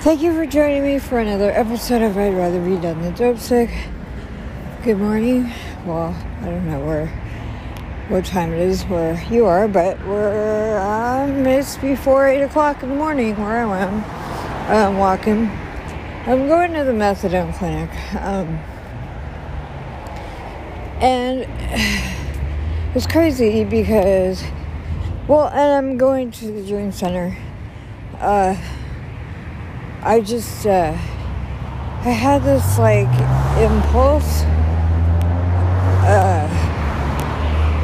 Thank you for joining me for another episode of I'd Rather Be Done Than Dope Sick. Good morning. Well, I don't know where, what time it is where you are, but we're, um, it's before 8 o'clock in the morning where I am. I'm walking. I'm going to the methadone clinic. Um, and it's crazy because, well, and I'm going to the Dream Center. Uh, I just, uh, I had this like impulse. Uh,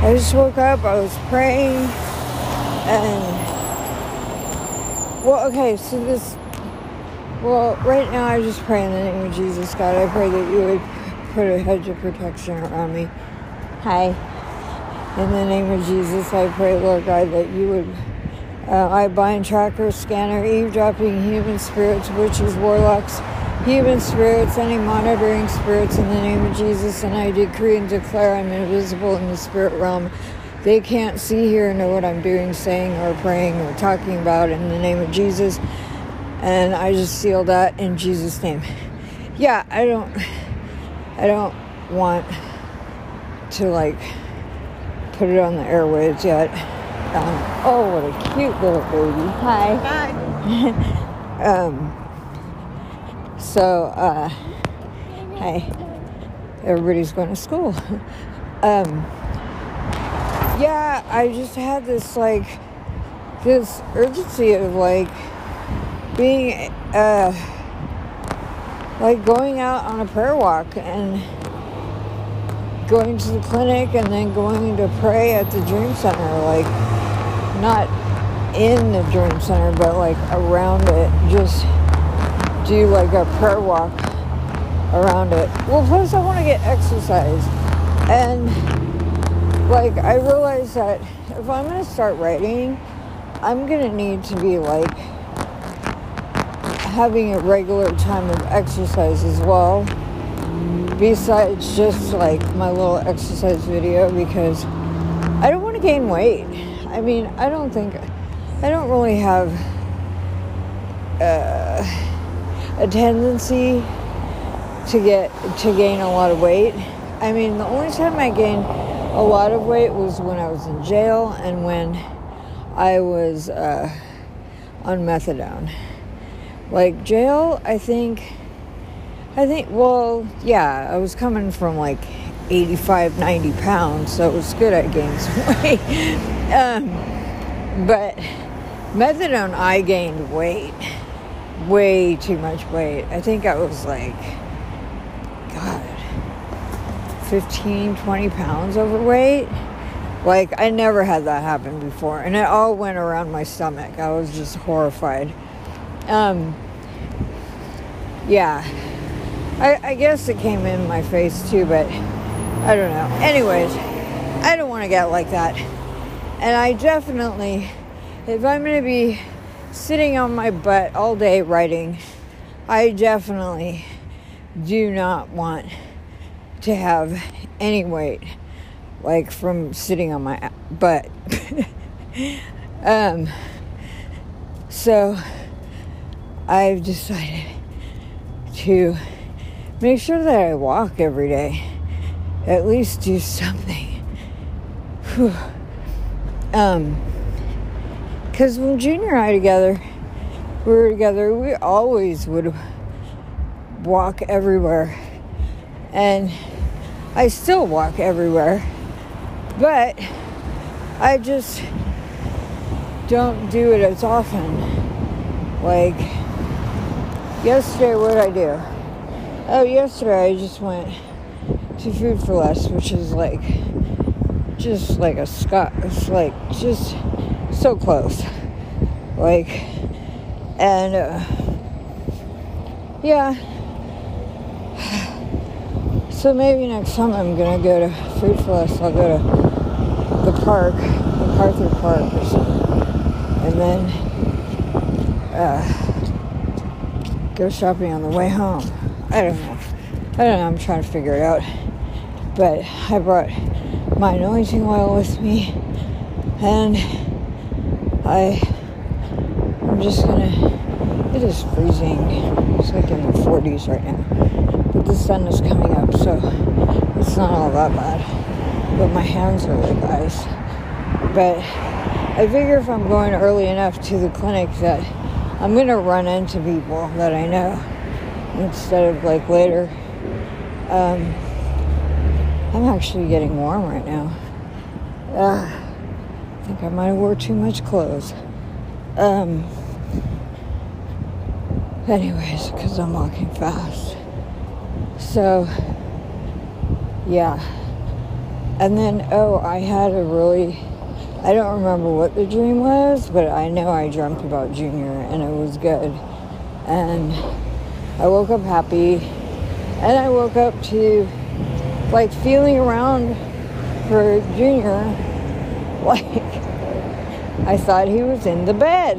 I just woke up, I was praying, and, well, okay, so this, well, right now I just pray in the name of Jesus, God. I pray that you would put a hedge of protection around me. Hi. In the name of Jesus, I pray, Lord God, that you would uh, I bind trackers, scanner, eavesdropping, human spirits, witches, warlocks, human spirits, any monitoring spirits in the name of Jesus, and I decree and declare I'm invisible in the spirit realm. They can't see, hear, know what I'm doing, saying, or praying, or talking about in the name of Jesus. And I just seal that in Jesus' name. Yeah, I don't, I don't want to like put it on the airwaves yet. Um, oh, what a cute little baby. Hi. Hi. Um, so, uh, hi. Everybody's going to school. Um, yeah, I just had this, like, this urgency of, like, being, uh, like going out on a prayer walk and going to the clinic and then going to pray at the dream center like not in the dream center but like around it. Just do like a prayer walk around it. Well plus i want to get exercise. And like i realize that if i'm going to start writing i'm going to need to be like having a regular time of exercise as well. Besides just like my little exercise video because I don't want to gain weight. I mean, I don't think, I don't really have uh, a tendency to get, to gain a lot of weight. I mean, the only time I gained a lot of weight was when I was in jail and when I was uh, on methadone. Like jail, I think I think, well, yeah, I was coming from like 85, 90 pounds, so it was good I gained some weight. um, but methadone, I gained weight. Way too much weight. I think I was like, God, 15, 20 pounds overweight. Like, I never had that happen before. And it all went around my stomach. I was just horrified. Um, yeah I, I guess it came in my face too, but I don't know. Anyways, I don't want to get like that. And I definitely, if I'm going to be sitting on my butt all day writing, I definitely do not want to have any weight like from sitting on my butt. um, so I've decided to make sure that I walk every day. At least do something. Um, because when Junior and I together, we were together, we always would walk everywhere. And I still walk everywhere. But I just don't do it as often. Like, yesterday, what did I do? Oh, yesterday I just went to Food for Less, which is like just like a Scott. It's like just so close. Like, and uh, yeah. So maybe next time I'm gonna go to Food for Less. I'll go to the park, MacArthur Park, or something, and then uh, go shopping on the way home. I don't know. I don't know. I'm trying to figure it out. But I brought my anointing oil with me, and I I'm just gonna. It is freezing. It's like in the 40s right now. But the sun is coming up, so it's not all that bad. But my hands are like ice. But I figure if I'm going early enough to the clinic that I'm to run into people that I know instead of like later. Um, I'm actually getting warm right now. Uh, I think I might have wore too much clothes. Um, anyways, because I'm walking fast. So, yeah. And then, oh, I had a really I don't remember what the dream was, but I know I dreamt about Junior and it was good. And I woke up happy and I woke up to like feeling around for Junior like I thought he was in the bed.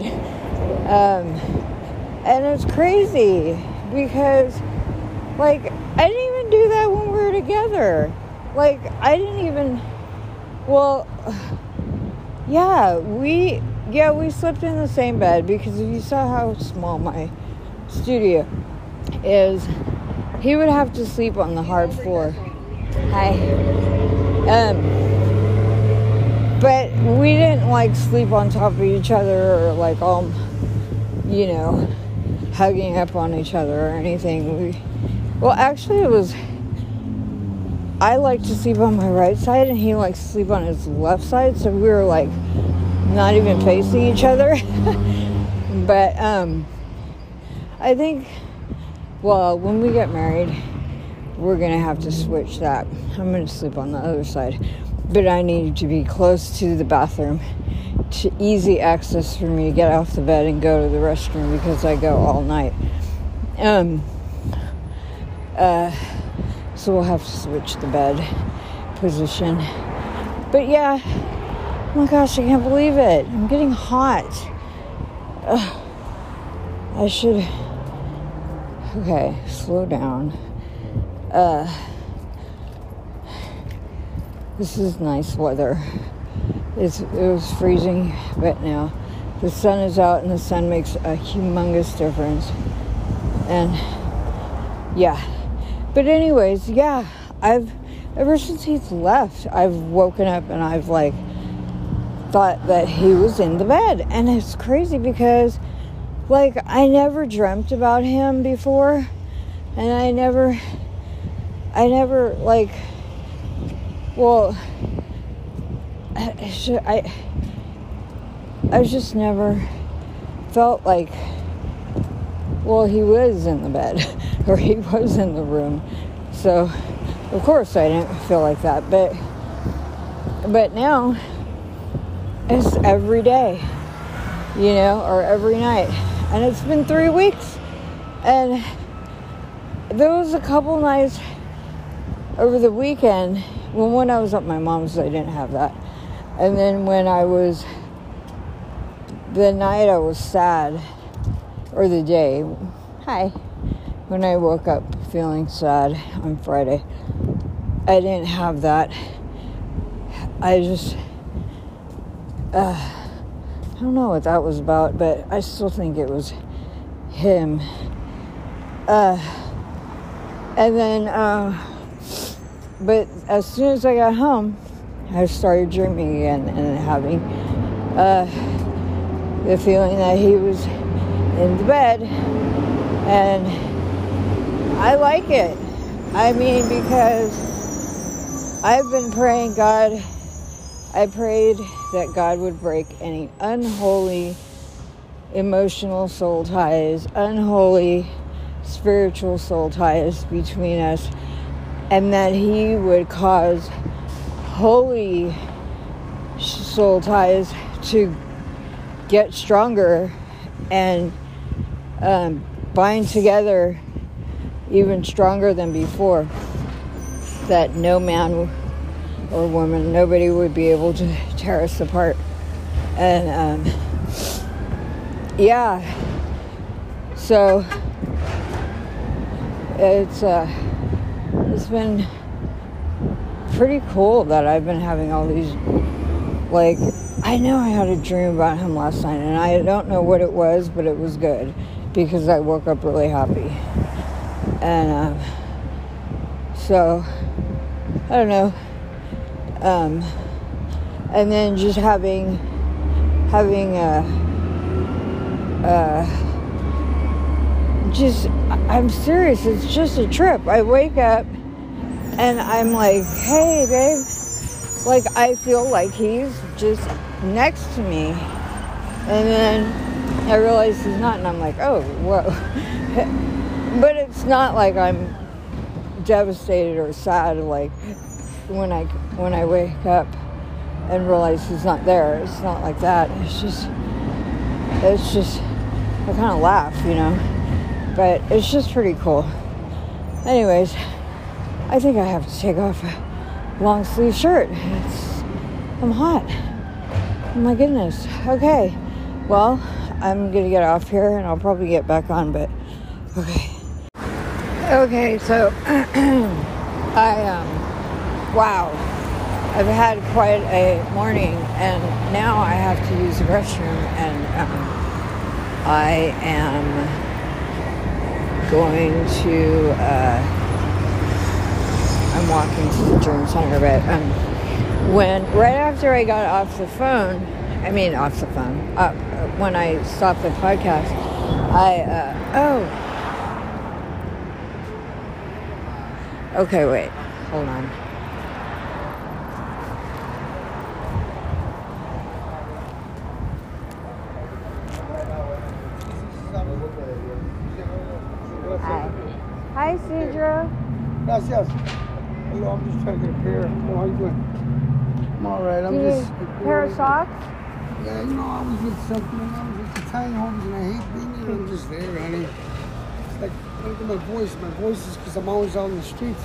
Um, and it's crazy because like I didn't even do that when we were together. Like I didn't even well yeah, we yeah we slept in the same bed because if you saw how small my studio is, he would have to sleep on the hard floor. Hi. Um, but we didn't like sleep on top of each other or like all, you know, hugging up on each other or anything. We, well, actually, it was I like to sleep on my right side and he likes to sleep on his left side, so we were like not even facing each other. but um I think well, when we get married, we're going to have to switch that. I'm going to sleep on the other side. But I need to be close to the bathroom to easy access for me to get off the bed and go to the restroom because I go all night. Um uh so we'll have to switch the bed position. But yeah, oh my gosh, I can't believe it. I'm getting hot. I should. Okay, slow down. Uh, this is nice weather. It's, it was freezing, but now the sun is out and the sun makes a humongous difference. And yeah, but anyways, yeah, I've ever since he's left, I've woken up and I've like thought that he was in the bed. And it's crazy because like I never dreamt about him before and I never I never like well I I just never felt like well he was in the bed or he was in the room. So, of course, I didn't feel like that. But, but now, it's every day, you know, or every night. And it's been three weeks. And there was a couple nights over the weekend. Well, when I was at my mom's, I didn't have that. And then when I was, the night I was sad, or the day, hi when I woke up feeling sad on Friday. I didn't have that. I just, uh, I don't know what that was about, but I still think it was him. Uh, and then, uh, but as soon as I got home, I started dreaming again and having uh, the feeling that he was in the bed and I like it. I mean, because I've been praying God, I prayed that God would break any unholy emotional soul ties, unholy spiritual soul ties between us, and that He would cause holy soul ties to get stronger and um, bind together even stronger than before. That no man or woman, nobody would be able to tear us apart. And um, yeah, so it's uh, it's been pretty cool that I've been having all these like I know I had a dream about him last night and I don't know what it was, but it was good because I woke up really happy. And um, so, I don't know. Um, and then just having, having a, uh, just, I'm serious, it's just a trip. I wake up and I'm like, hey, babe. Like, I feel like he's just next to me. And then I realize he's not, and I'm like, oh, whoa. but it's not like I'm devastated or sad like when I when I wake up and realize he's not there. It's not like that. It's just it's just I kind of laugh, you know. But it's just pretty cool. Anyways, I think I have to take off a long sleeve shirt. It's I'm hot. Oh my goodness. Okay. Well, I'm gonna get off here and I'll probably get back on, but okay. Okay, so I um wow. I've had quite a morning and now I have to use the restroom and um, I am going to uh, I'm walking to the Dream Center but um, when right after I got off the phone I mean off the phone uh, when I stopped the podcast I uh, oh Okay, wait. Hold on. Hi. Hi, Cedra. Gracias. Hello, I'm just trying to get a pair. Hello, how you doing? I'm all right. I'm Do you just. need a pair of socks? Yeah, you know, I was with something. I was with the tiny homes, and I hate being here. I'm just there, honey. It's like, look at my voice. My voice is because I'm always out in the streets.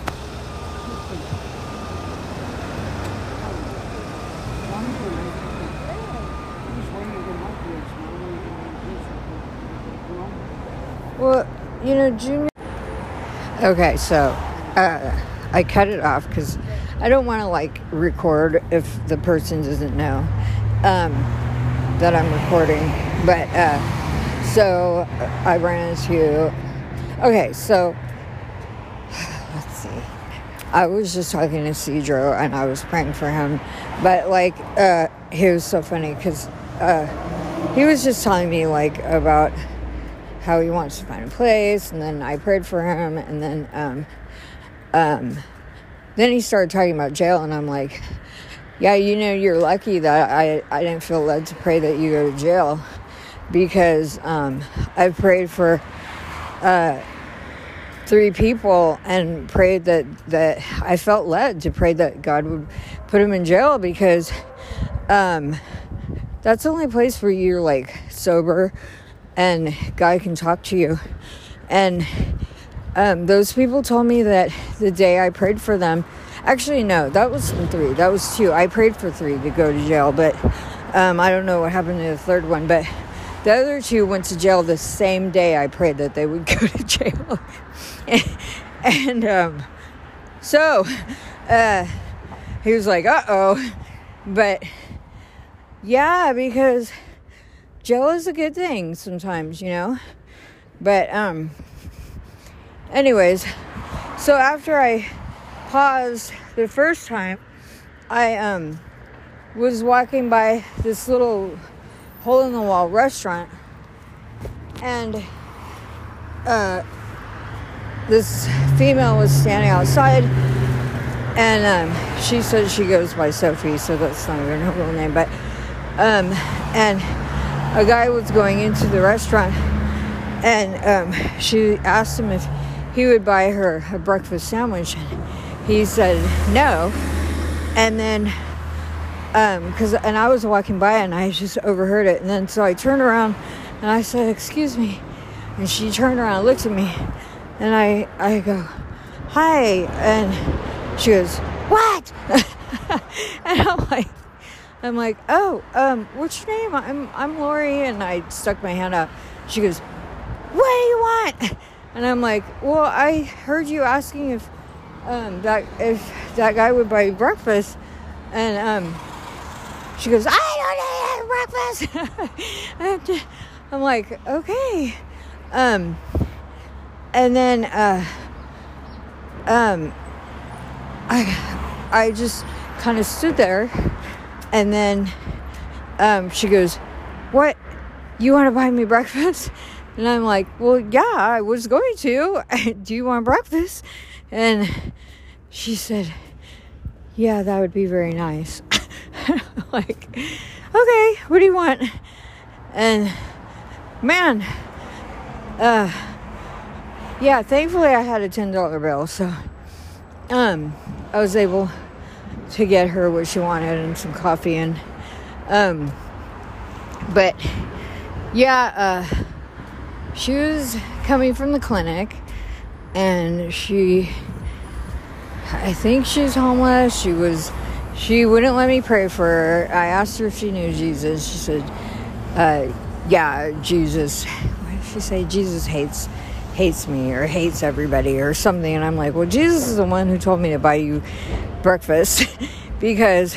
Well, you know, Junior. Okay, so uh, I cut it off because I don't want to like record if the person doesn't know um, that I'm recording. But uh, so I ran into. Okay, so let's see. I was just talking to Cedro and I was praying for him, but like uh, he was so funny because uh, he was just telling me like about how he wants to find a place, and then I prayed for him, and then um, um, then he started talking about jail, and I'm like, yeah, you know, you're lucky that I I didn't feel led to pray that you go to jail, because um, I prayed for. Uh, three people and prayed that that I felt led to pray that God would put him in jail because um, that's the only place where you're like sober and God can talk to you. And um, those people told me that the day I prayed for them, actually, no, that was three, that was two. I prayed for three to go to jail, but um, I don't know what happened to the third one. But the other two went to jail the same day I prayed that they would go to jail. and, and um, so uh, he was like, uh oh. But yeah, because jail is a good thing sometimes, you know. But um anyways, so after I paused the first time, I um was walking by this little hole in the wall restaurant and uh this female was standing outside and um, she said she goes by Sophie, so that's not even her real name, but um, and a guy was going into the restaurant and um, she asked him if he would buy her a breakfast sandwich. And he said no. And then, um, and I was walking by and I just overheard it. And then, so I turned around and I said, Excuse me. And she turned around and looked at me. And I, I go, Hi. And she goes, What? and I'm like, I'm like, oh, um, what's your name? I'm I'm Lori, and I stuck my hand out. She goes, what do you want? And I'm like, well, I heard you asking if um, that if that guy would buy you breakfast, and um, she goes, I don't need breakfast. I'm like, okay, Um, and then, uh, um, I, I just kind of stood there, and then, um, she goes, "What? You want to buy me breakfast?" And I'm like, "Well, yeah, I was going to. Do you want breakfast?" And she said, "Yeah, that would be very nice." like, okay, what do you want? And man, uh, yeah, thankfully I had a ten dollar bill, so um, I was able to get her what she wanted and some coffee and um, but yeah, uh, she was coming from the clinic and she I think she's homeless. She was she wouldn't let me pray for her. I asked her if she knew Jesus. She said, uh, "Yeah, Jesus." What did she say? Jesus hates hates me or hates everybody or something. And I'm like, "Well, Jesus is the one who told me to buy you breakfast because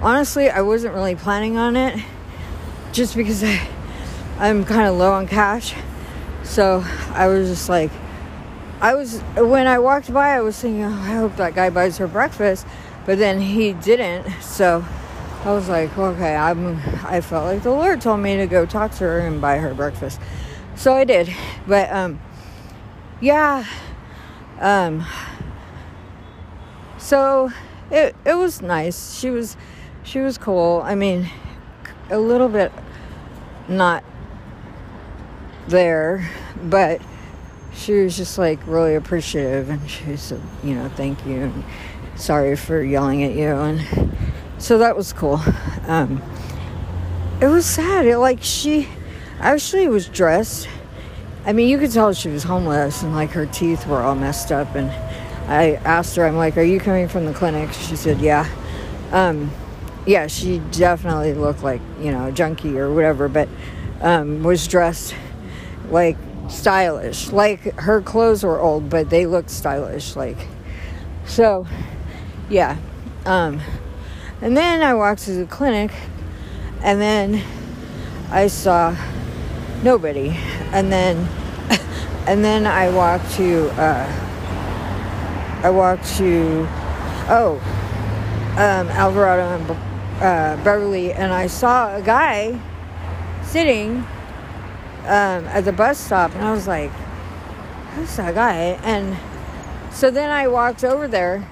honestly, I wasn't really planning on it, just because I, I'm kind of low on cash. So I was just like." I was when I walked by, I was thinking, oh, I hope that guy buys her breakfast but then he didn't. So I was like, okay, I'm. I felt like the Lord told me to go talk to her and buy her breakfast, so I did. But um, yeah, um, so it it was nice. She was she was cool. I mean, a little bit not there, but she was just like really appreciative and she said, you know, thank you. And, sorry for yelling at you and so that was cool um, it was sad it, like she actually was dressed i mean you could tell she was homeless and like her teeth were all messed up and i asked her i'm like are you coming from the clinic? She said yeah. Um, yeah she definitely looked like you know junkie or whatever but um, was dressed like stylish. Like her clothes were old but they looked stylish like so yeah. Um, and then I walked to the clinic, and then I saw nobody, and then and then I walked to uh, I walked to oh um, Alvarado and uh, Beverly, and I saw a guy sitting um, at the bus stop, and I was like, "Who's that guy?" And so then I walked over there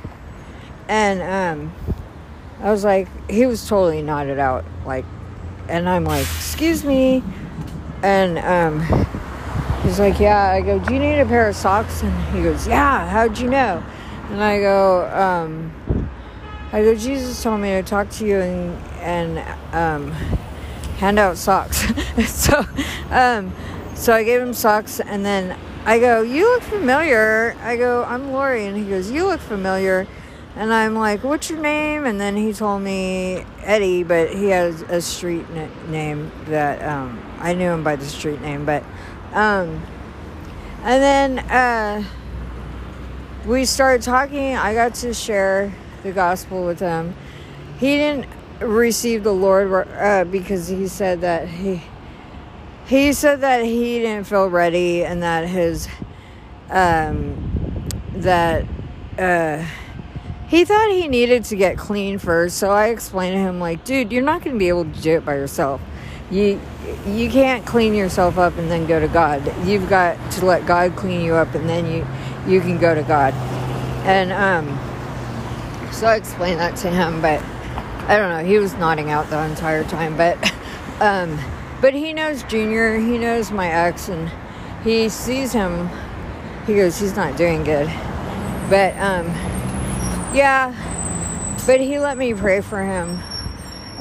and um, I was like, he was totally nodded out, like, and I'm like, excuse me, and um, he's like, yeah. I go, do you need a pair of socks? And he goes, yeah. How'd you know? And I go, um, I go, Jesus told me to talk to you and and um, hand out socks. so, um, so I gave him socks, and then I go, you look familiar. I go, I'm Lori, and he goes, you look familiar. And I'm like, what's your name? And then he told me Eddie, but he has a street name that um, I knew him by the street name. But, um, and then uh, we started talking. I got to share the gospel with him. He didn't receive the Lord uh, because he said that he he said that he didn't feel ready and that his um, that uh, he thought he needed to get clean first so i explained to him like dude you're not going to be able to do it by yourself you you can't clean yourself up and then go to god you've got to let god clean you up and then you you can go to god. And um so i explained that to him but i don't know he was nodding out the entire time but um but he knows junior he knows my ex and he sees him. He goes he's not doing good. But um yeah, but he let me pray for him.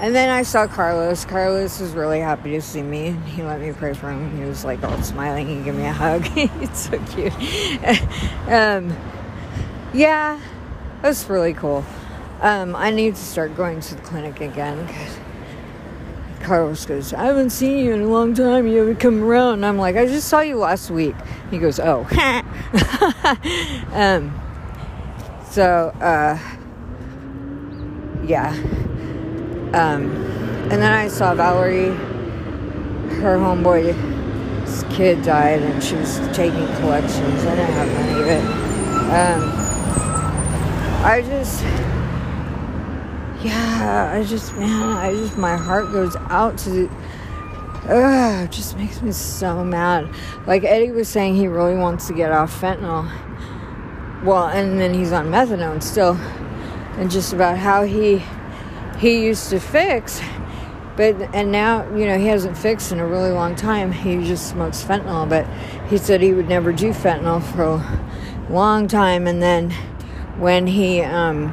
And then I saw Carlos. Carlos was really happy to see me. He let me pray for him. He was like all smiling. He gave me a hug. He's so cute. um, yeah, was really cool. Um, I need to start going to the clinic again Carlos goes, I haven't seen you in a long time. You haven't come around. And I'm like, I just saw you last week. He goes, Oh. um, so, uh, yeah. Um, and then I saw Valerie, her homeboy, aunt's kid died and she was taking collections. I didn't have money, but um, I just, yeah, I just, man, I just, my heart goes out to the, ugh, it just makes me so mad. Like Eddie was saying, he really wants to get off fentanyl. Well, and then he's on methadone still, and just about how he he used to fix but and now you know he hasn't fixed in a really long time. He just smokes fentanyl but he said he would never do fentanyl for a long time. And then when he um,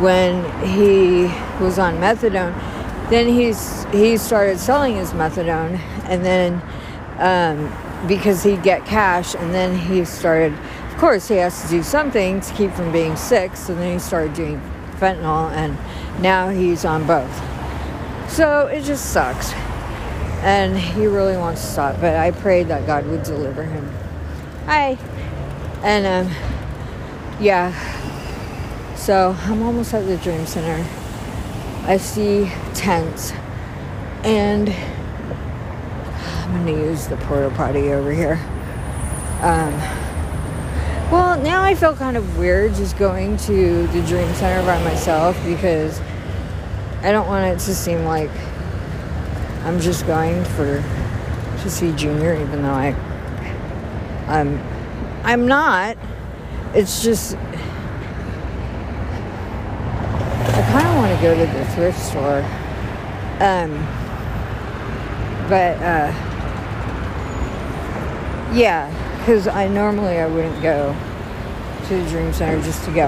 when he was on methadone then he's he started selling his methadone. And then um, because he'd get cash and then he started of course he has to do something to keep from being sick. So then he started doing fentanyl and now he's on both so it just sucks. And he really wants to stop, but I prayed that God would deliver him. Hi. And um, yeah. So I'm almost at the Dream Center. I see tents. And I'm to use the porta potty over here. Um, well, now I feel kind of weird just going to the Dream Center by myself because I don't want it to seem like I'm just going for to see Junior, even though I I'm I'm not. It's just I kind of want to go to the thrift store, um, but uh, yeah, because I normally I wouldn't go to the Dream Center just to go.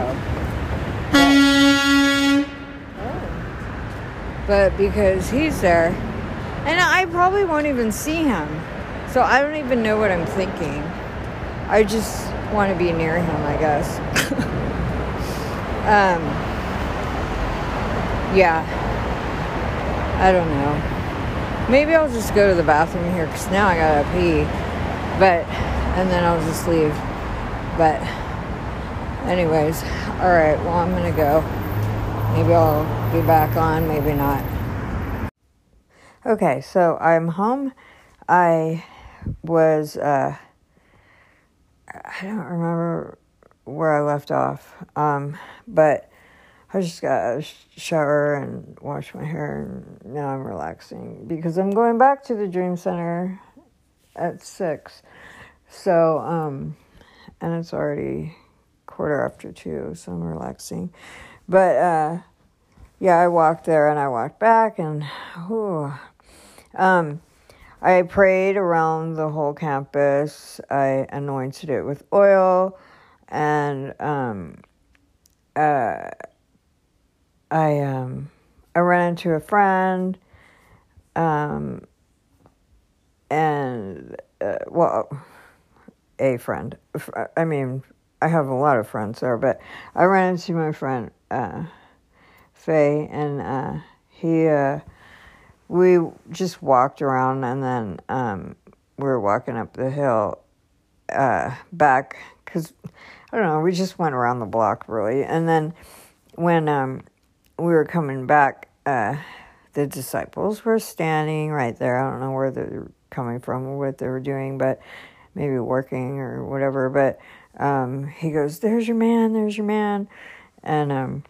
but because he's there, and I probably won't even see him. So I don't even know what I'm thinking. I just want to be near him, I guess. um, yeah. I don't know. Maybe I'll just go to the bathroom here because now I gotta pee. But, and then I'll just leave. But, anyways, alright, well, I'm gonna go. Maybe I'll be back on, maybe not. Okay, so I'm home. I was, uh, I don't remember where I left off, um, but I just got a shower and washed my hair, and now I'm relaxing because I'm going back to the Dream Center at six. So, um, and it's already quarter after two, so I'm relaxing. But uh, yeah, I walked there and I walked back, and whew, um, I prayed around the whole campus. I anointed it with oil, and um, uh, I um, I ran into a friend, um, and uh, well, a friend. I mean, I have a lot of friends there, but I ran into my friend uh, Faye, and uh, he uh, we just walked around, and then um, we were walking up the hill uh, back because I don't know. We just went around the block really, and then when um, we were coming back, uh, the disciples were standing right there. I don't know where they're coming from or what they were doing, but maybe working or whatever. But um, he goes, "There's your man. There's your man," and um,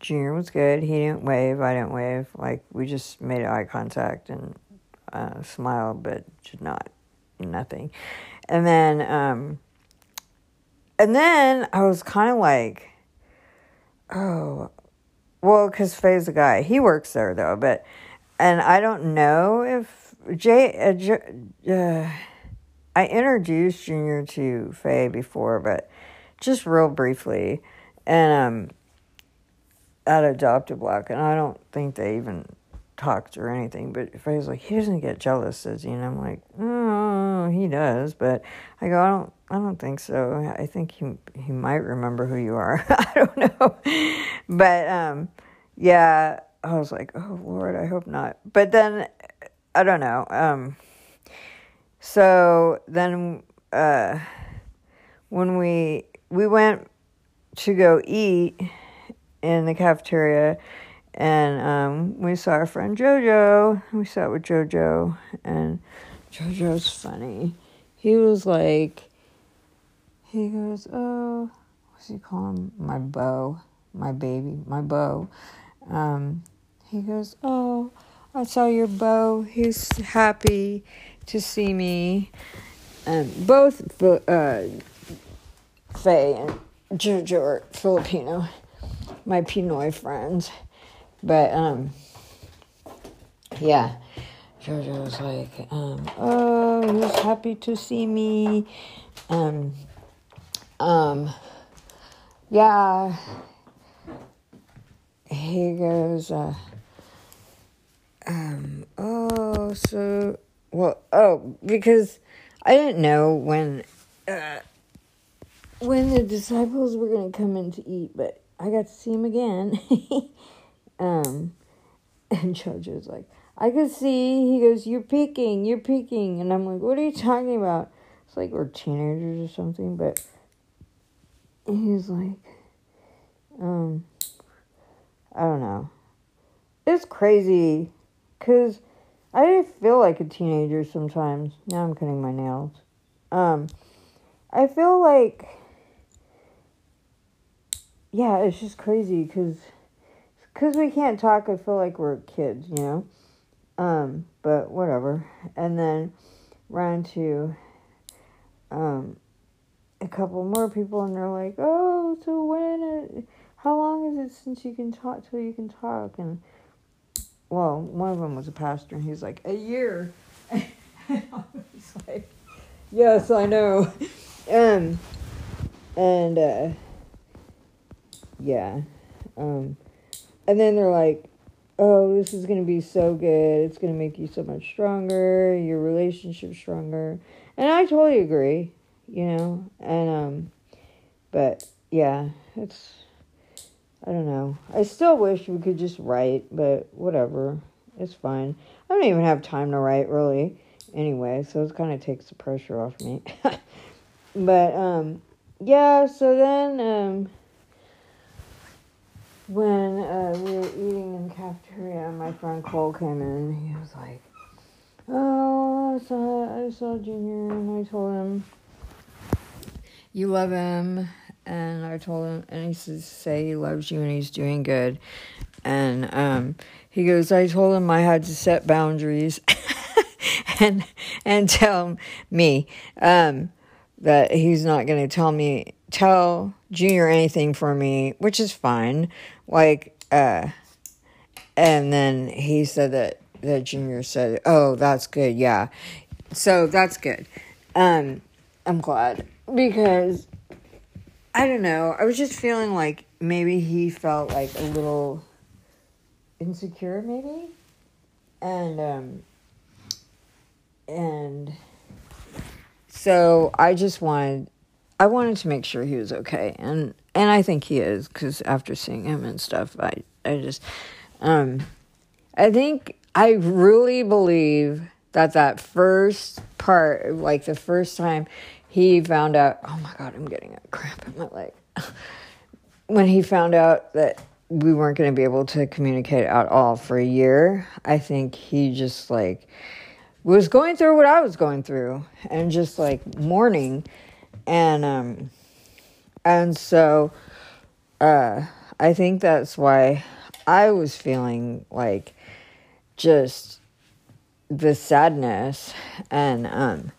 Junior was good. He didn't wave. I didn't wave. Like we just made eye contact and uh, smiled, but did not nothing. And then, um, and then I was kind of like, oh, well, because Faye's a guy. He works there though, but and I don't know if Jay. Uh, uh, I introduced Junior to Faye before, but just real briefly, and um, at Adopt a Block, and I don't think they even talked or anything. But Faye's like, he doesn't get jealous, does he? And I'm like, oh, he does, but I go, I don't, I don't think so. I think he he might remember who you are. I don't know, but um, yeah, I was like, oh Lord, I hope not. But then I don't know. Um, so then uh, when we we went to go eat in the cafeteria and um, we saw our friend JoJo. We sat with JoJo, and JoJo's funny. He was like, he goes, oh, what's he calling my beau, my baby, my beau. Um, he goes, oh, I saw your beau. He's happy to see me. And both uh, Faye and Jojo are Filipino, my Pinoy friends. But um, yeah, Jojo was like, um, oh, he's happy to see me. Um, um, yeah. He goes, uh, um, oh, so, well, oh, because I didn't know when, uh, when the disciples were going to come in to eat, but I got to see him again. um, and Jojo's like, I could see, he goes, you're peeking, you're peeking. And I'm like, what are you talking about? It's like we're teenagers or something, but he's like, um, I don't know. It's crazy because I feel like a teenager sometimes. Now I'm cutting my nails. Um, I feel like, yeah, it's just crazy because because we can't talk. I feel like we're kids, you know. Um, but whatever. And then ran to um a couple more people, and they're like, "Oh, so when? How long is it since you can talk till you can talk?" And well, one of them was a pastor, and he's like, "A year." and I was like, "Yes, I know." Um, and uh, yeah, um, and then they're like, "Oh, this is gonna be so good. It's gonna make you so much stronger. Your relationship stronger." And I totally agree you know, and um, but yeah, it's I don't know. I still wish we could just write, but whatever, it's fine. I don't even have time to write really, anyway, so it kind of takes the pressure off me. but um, yeah, so then um. When uh, we were eating in the cafeteria, my friend Cole came in. And he was like, "Oh, I saw I saw Junior," and I told him you love him. And I told him, and he says, say he loves you and he's doing good. And um, he goes, I told him I had to set boundaries and and tell me um, that he's not going to tell me, tell Junior anything for me, which is fine. Like, uh, and then he said that that Junior said, "Oh, that's good, yeah." So that's good. Um, I'm glad because I don't know. I was just feeling like maybe he felt like a little insecure, maybe, and um, and so I just wanted, I wanted to make sure he was okay, and and I think he is because after seeing him and stuff, I I just, um, I think I really believe that that first part, like the first time he found out, oh my God, I'm getting a cramp in my leg. when he found out that we weren't going to be able to communicate at all for a year, I think he just like was going through what I was going through and just like mourning. And, um, and so, uh, I think that's why I was feeling like just the sadness and, um,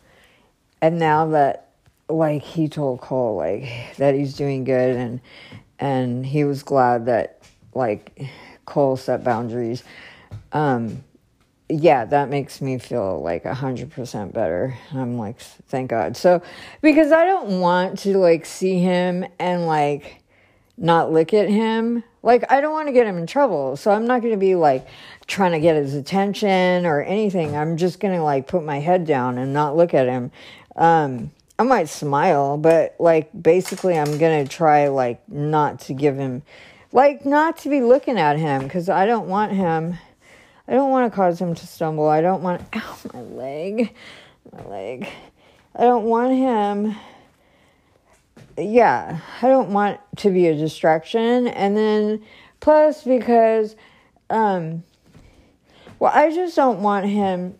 and now that like he told Cole like that he's doing good and and he was glad that like Cole set boundaries. Um yeah, that makes me feel like a hundred percent better. I'm like, thank God. So because I don't want to like see him and like not look at him. Like I don't want to get him in trouble. So I'm not gonna be like trying to get his attention or anything. I'm just gonna like put my head down and not look at him um, I might smile, but like basically, I'm gonna try like not to give him, like not to be looking at him because I don't want him. I don't want to cause him to stumble. I don't want. Ow, my leg, my leg. I don't want him. Yeah, I don't want to be a distraction. And then plus because um, well, I just don't want him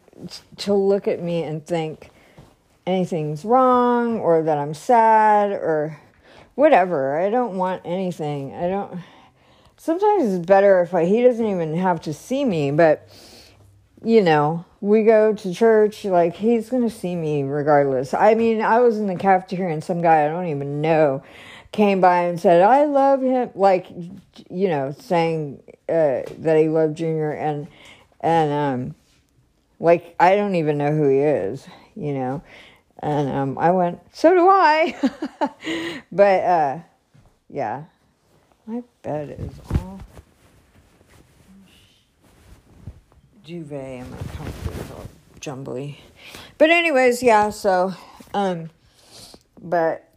to look at me and think anything's wrong or that I'm sad or whatever. I don't want anything. I don't. Sometimes it's better if I, he doesn't even have to see me, but you know, we go to church, like he's going to see me regardless. I mean, I was in the cafeteria and some guy I don't even know came by and said, I love him, like, you know, saying uh, that he loved Junior and, and, um, like, I don't even know who he is, you know. And um, I went, so do I. but uh, yeah, my bed is all duvet and my comforter is all jumbly. But anyways, yeah. So, um, but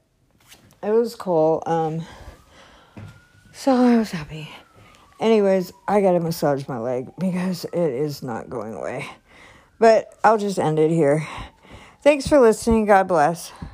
it was cool. Um, so I was happy. Anyways, I gotta massage my leg because it is not going away. But I'll just end it here. Thanks for listening. God bless.